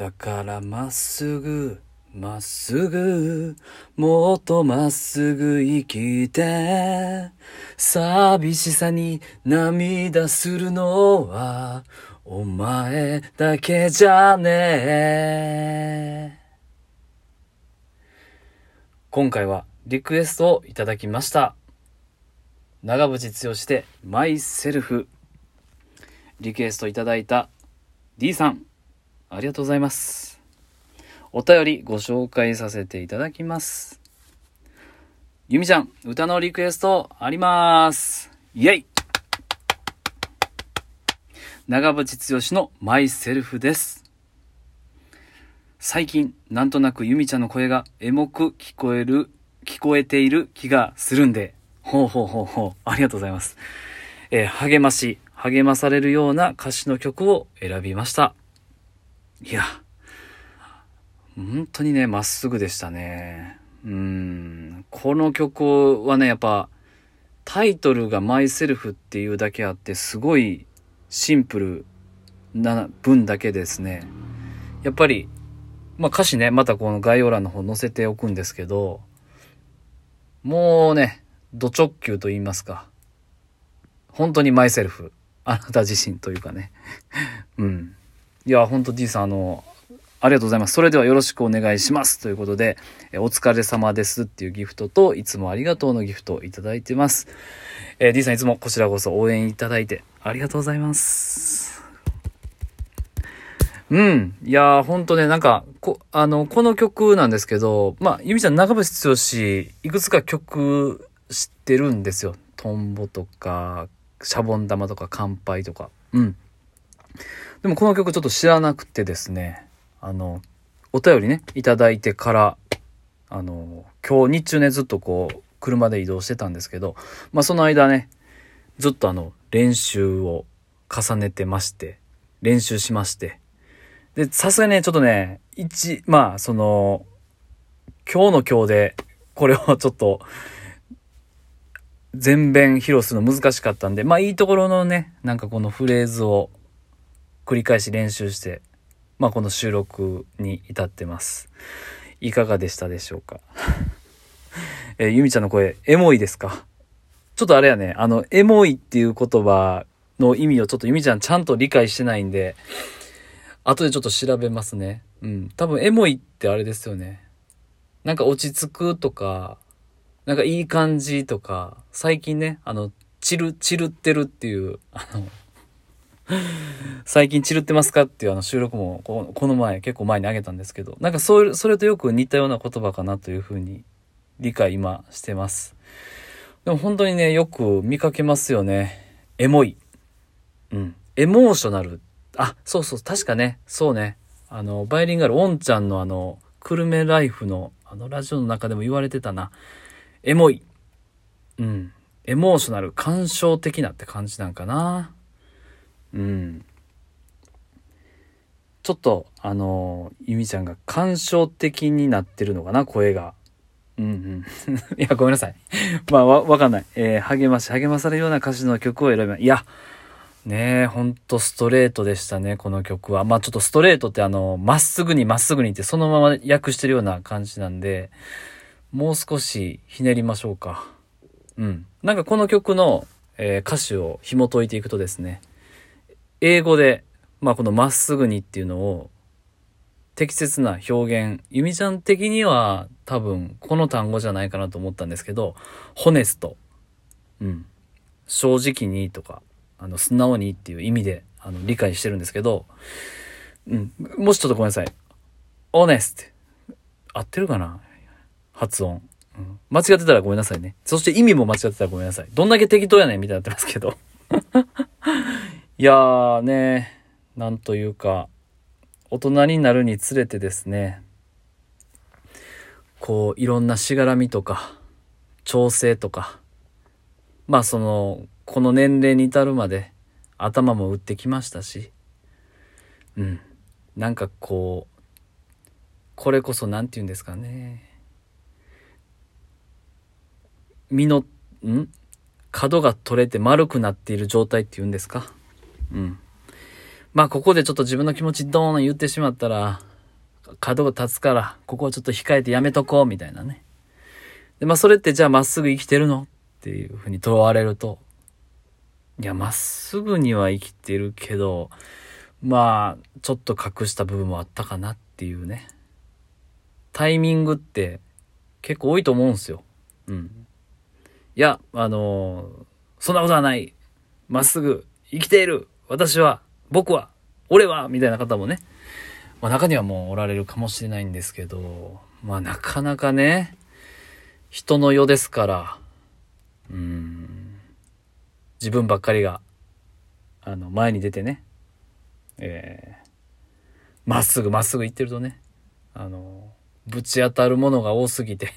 だからまっすぐ、まっすぐ、もっとまっすぐ生きて、寂しさに涙するのは、お前だけじゃねえ。今回はリクエストをいただきました。長渕剛でマイセルフ。リクエストいただいた D さん、ありがとうございます。お便りご紹介させていただきます。ゆみちゃん、歌のリクエストあります。イェイ長渕剛のマイセルフです。最近、なんとなくゆみちゃんの声がエモく聞こえる、聞こえている気がするんで、ほうほうほうほう、ありがとうございます。えー励まし、励まされるような歌詞の曲を選びました。いや、本当にね、まっすぐでしたね。うん、この曲はね、やっぱ、タイトルがマイセルフっていうだけあって、すごいシンプルな文だけですね。やっぱり、まあ歌詞ね、またこの概要欄の方載せておくんですけど、もうね、ド直球と言いますか。本当にマイセルフ。あなた自身というかね。うん。いや、本当 D さん、あの、ありがとうございます。それではよろしくお願いします。ということで、えお疲れ様ですっていうギフトと、いつもありがとうのギフトをいただいてます。えー D さんいつもこちらこそ応援いただいてありがとうございます。うん。いやー、ほんとね、なんか、こ、あの、この曲なんですけど、まあ、ゆみちゃん、長渕剛、いくつか曲知ってるんですよ。トンボとか、シャボン玉とか、乾杯とか。うん。でもこの曲ちょっと知らなくてですね、あの、お便りね、いただいてから、あの、今日日中ね、ずっとこう、車で移動してたんですけど、まあその間ね、ずっとあの、練習を重ねてまして、練習しまして、で、さすがにね、ちょっとね、一、まあ、その、今日の今日で、これを ちょっと、全弁披露するの難しかったんで、まあいいところのね、なんかこのフレーズを繰り返し練習して、まあこの収録に至ってます。いかがでしたでしょうか？えーゆみちゃんの声、エモいですか？ちょっとあれやね、あの、エモいっていう言葉の意味をちょっとゆみちゃんちゃんと理解してないんで、後でちょっと調べますね。うん。多分エモいってあれですよね。なんか落ち着くとか、なんかいい感じとか、最近ね、あの、チル、チルってるっていう、あの、最近チルってますか？っていうあの収録もこの前、結構前にあげたんですけど、なんかそれ、それとよく似たような言葉かなというふうに理解今してます。でも本当にね、よく見かけますよね。エモい。うん。エモーショナル。あ、そうそう、確かね、そうね。あの、バイリンガル、オンちゃんのあの、クルメライフの、あの、ラジオの中でも言われてたな。エモい。うん。エモーショナル、感傷的なって感じなんかな。うん。ちょっと、あの、ゆみちゃんが感傷的になってるのかな、声が。うんうん。いや、ごめんなさい。まあ、わ、わかんない。えー励まし、励まされるような歌詞の曲を選びまいや、ねえ、ほんとストレートでしたね、この曲は。まあちょっとストレートってあの、まっすぐにまっすぐにってそのまま訳してるような感じなんで、もう少しひねりましょうか。うん。なんかこの曲の、えー歌詞を紐解いていくとですね、英語で、まあこのまっすぐにっていうのを、適切な表現、ゆみちゃん的には多分この単語じゃないかなと思ったんですけど、ホネスト。うん。正直にとか、あの、素直にっていう意味で、あの、理解してるんですけど、うん。もしちょっとごめんなさい。honest。合ってるかな？発音。うん、間違ってたらごめんなさいね。そして意味も間違ってたらごめんなさい。どんだけ適当やねんみたいになってますけど。いやーね、なんというか、大人になるにつれてですね、こう、いろんなしがらみとか、調整とか、まあその、この年齢に至るまで頭も打ってきましたし、うん。なんかこう、これこそなんて言うんですかね。身の、ん角が取れて丸くなっている状態って言うんですかうん。まあここでちょっと自分の気持ちドーン言ってしまったら、角が立つから、ここはちょっと控えてやめとこう、みたいなね。で、まあそれってじゃあまっすぐ生きてるのっていうふうに問われると、いや、まっすぐには生きてるけど、まあ、ちょっと隠した部分もあったかなっていうね。タイミングって結構多いと思うんすよ。うん。いや、あのーそんなことはない。まっすぐ生きている。私は、僕は、俺は、みたいな方もね、まあ中にはもうおられるかもしれないんですけど、まあなかなかね、人の世ですから、うん、自分ばっかりが、あの、前に出てね、えーまっすぐまっすぐ行ってるとね、あの、ぶち当たるものが多すぎて、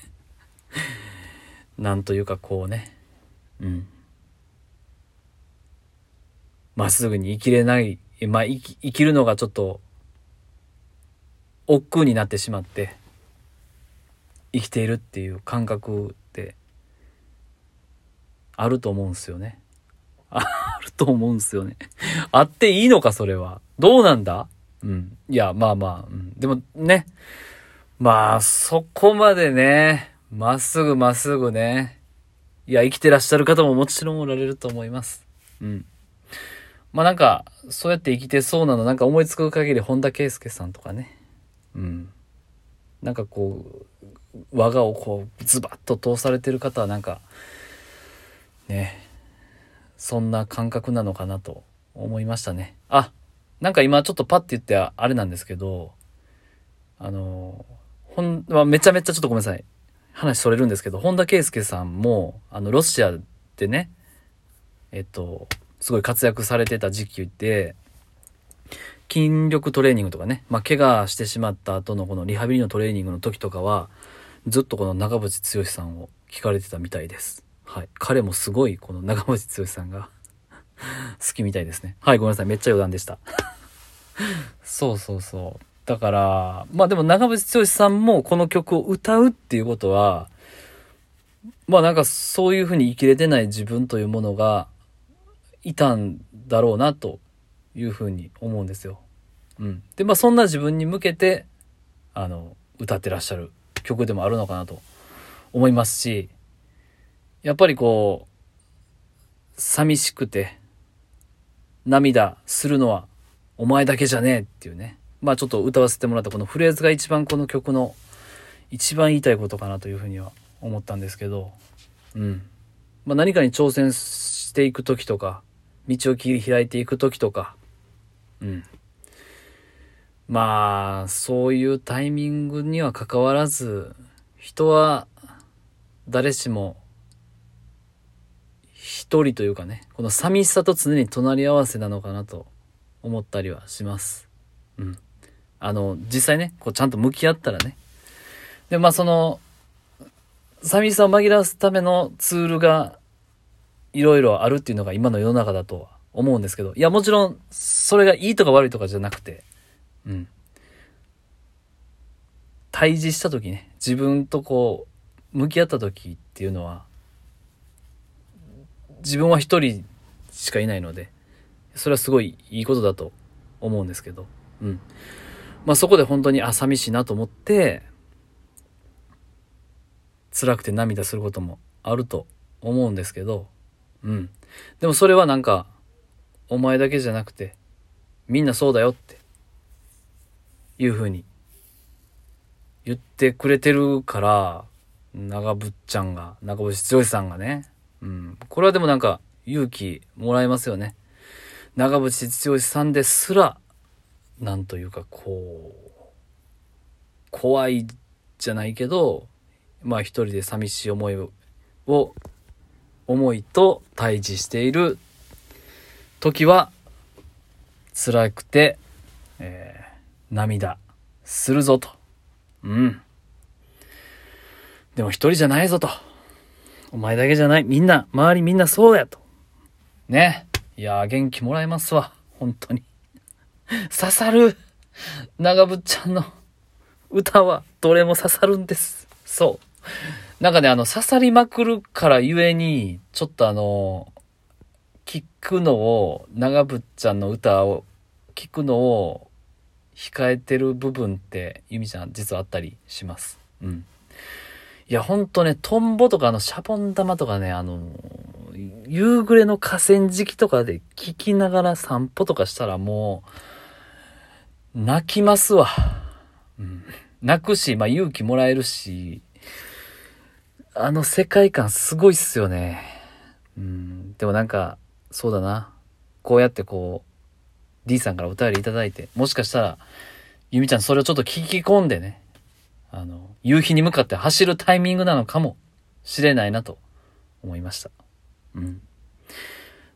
なんというかこうね、うん。まっすぐに生きれない、まあ、生き生きるのがちょっと、億劫になってしまって、生きているっていう感覚って、あると思うんすよね。あると思うんすよね。あっていいのか、それは。どうなんだ？うん。いや、まあまあ、うん。でもね、まあ、そこまでね、まっすぐまっすぐね、いや、生きてらっしゃる方ももちろんおられると思います。うん。まあなんか、そうやって生きてそうなの、なんか思いつく限り本田圭佑さんとかね。うん。なんかこう、我がをこう、ズバッと通されてる方はなんか、ね、そんな感覚なのかなと思いましたね。あ、なんか今ちょっとパッて言ってあれなんですけど、あの、ほん、まあ、めちゃめちゃちょっとごめんなさい。話それるんですけど、本田圭佑さんも、あの、ロシアでね、えっと、すごい活躍されてた時期で、筋力トレーニングとかね、まあ、怪我してしまった後のこのリハビリのトレーニングの時とかは、ずっとこの長渕剛さんを聞かれてたみたいです。はい。彼もすごいこの長渕剛さんが 好きみたいですね。はい、ごめんなさい。めっちゃ余談でした。そうそうそう。だから、まあでも長渕剛さんもこの曲を歌うっていうことは、まあなんかそういうふうに生きれてない自分というものがいたんだろうなというふうに思うんですよ。うん。で、まあそんな自分に向けて、あの、歌ってらっしゃる曲でもあるのかなと思いますし、やっぱりこう、寂しくて、涙するのはお前だけじゃねえっていうね。まあちょっと歌わせてもらったこのフレーズが一番この曲の一番言いたいことかなというふうには思ったんですけど、うん。まあ何かに挑戦していく時とか、道を切り開いていく時とか、うん。まあ、そういうタイミングには関わらず、人は誰しも一人というかね、この寂しさと常に隣り合わせなのかなと思ったりはします。うん。あの、実際ね、こうちゃんと向き合ったらね。で、まあその、寂しさを紛らわすためのツールがいろいろあるっていうのが今の世の中だとは思うんですけど、いやもちろんそれがいいとか悪いとかじゃなくて、うん。対峙した時ね、自分とこう、向き合った時っていうのは、自分は一人しかいないので、それはすごいいいことだと思うんですけど、うん。まあそこで本当に、あ、寂しいなと思って、辛くて涙することもあると思うんですけど、うん。でもそれはなんか、お前だけじゃなくて、みんなそうだよって、いうふうに言ってくれてるから、長渕ちゃんが、長渕剛さんがね、うん。これはでもなんか勇気もらえますよね。長渕剛さんですら、なんというかこう、怖いじゃないけど、まあ一人で寂しい思いを、思いと対峙している時は、辛くて、えー涙するぞと。うん。でも一人じゃないぞと。お前だけじゃない。みんな、周りみんなそうやと。ね。いや、元気もらえますわ。本当に。刺さる。長渕ちゃんの歌はどれも刺さるんです。そう。なんかね、あの、刺さりまくるからゆえに、ちょっとあの、聞くのを、長渕ちゃんの歌を聞くのを、控えてる部分って、ゆみちゃん実はあったりします。うん。いや、ほんとね、トンボとかあの、シャボン玉とかね、あの、夕暮れの河川敷とかで聞きながら散歩とかしたらもう、泣きますわ。うん。泣くし、まあ勇気もらえるし、あの世界観すごいっすよね。うん。でもなんか、そうだな。こうやってこう、D さんからお便りいただいて、もしかしたら、ゆみちゃんそれをちょっと聞き込んでね、あの、夕日に向かって走るタイミングなのかもしれないなと思いました。うん。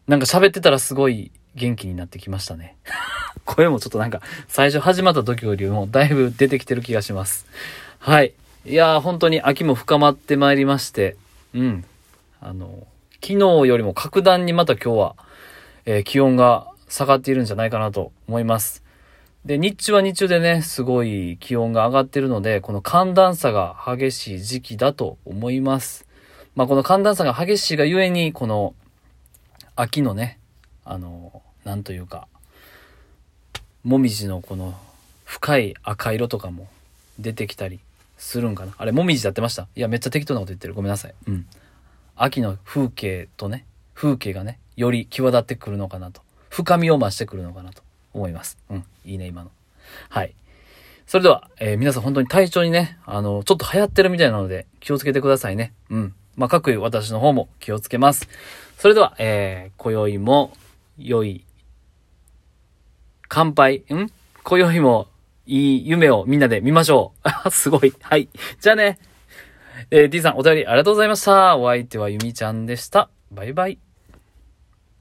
なんか喋ってたらすごい元気になってきましたね。声もちょっとなんか最初始まった時よりもだいぶ出てきてる気がします。はい。いやー本当に秋も深まってまいりまして、うん。あの、昨日よりも格段にまた今日は、えー気温が下がっているんじゃないかなと思います。で、日中は日中でね、すごい気温が上がってるので、この寒暖差が激しい時期だと思います。まあ、この寒暖差が激しいがゆえに、この秋のね、あの、なんというか、もみじのこの深い赤色とかも出てきたりするんかな？あれ、もみじやってました？いや、めっちゃ適当なこと言ってる。ごめんなさい。うん。秋の風景とね、風景がね、より際立ってくるのかなと。深みを増してくるのかなと思います。うん。いいね、今の。はい。それでは、えー皆さん本当に体調にね、あの、ちょっと流行ってるみたいなので気をつけてくださいね。うん。まあ、各位私の方も気をつけます。それでは、えー、今宵も良い乾杯ん？今宵もいい夢をみんなで見ましょう。すごい。はい。じゃあね。えー、D さんお便りありがとうございました。お相手はゆみちゃんでした。バイバイ。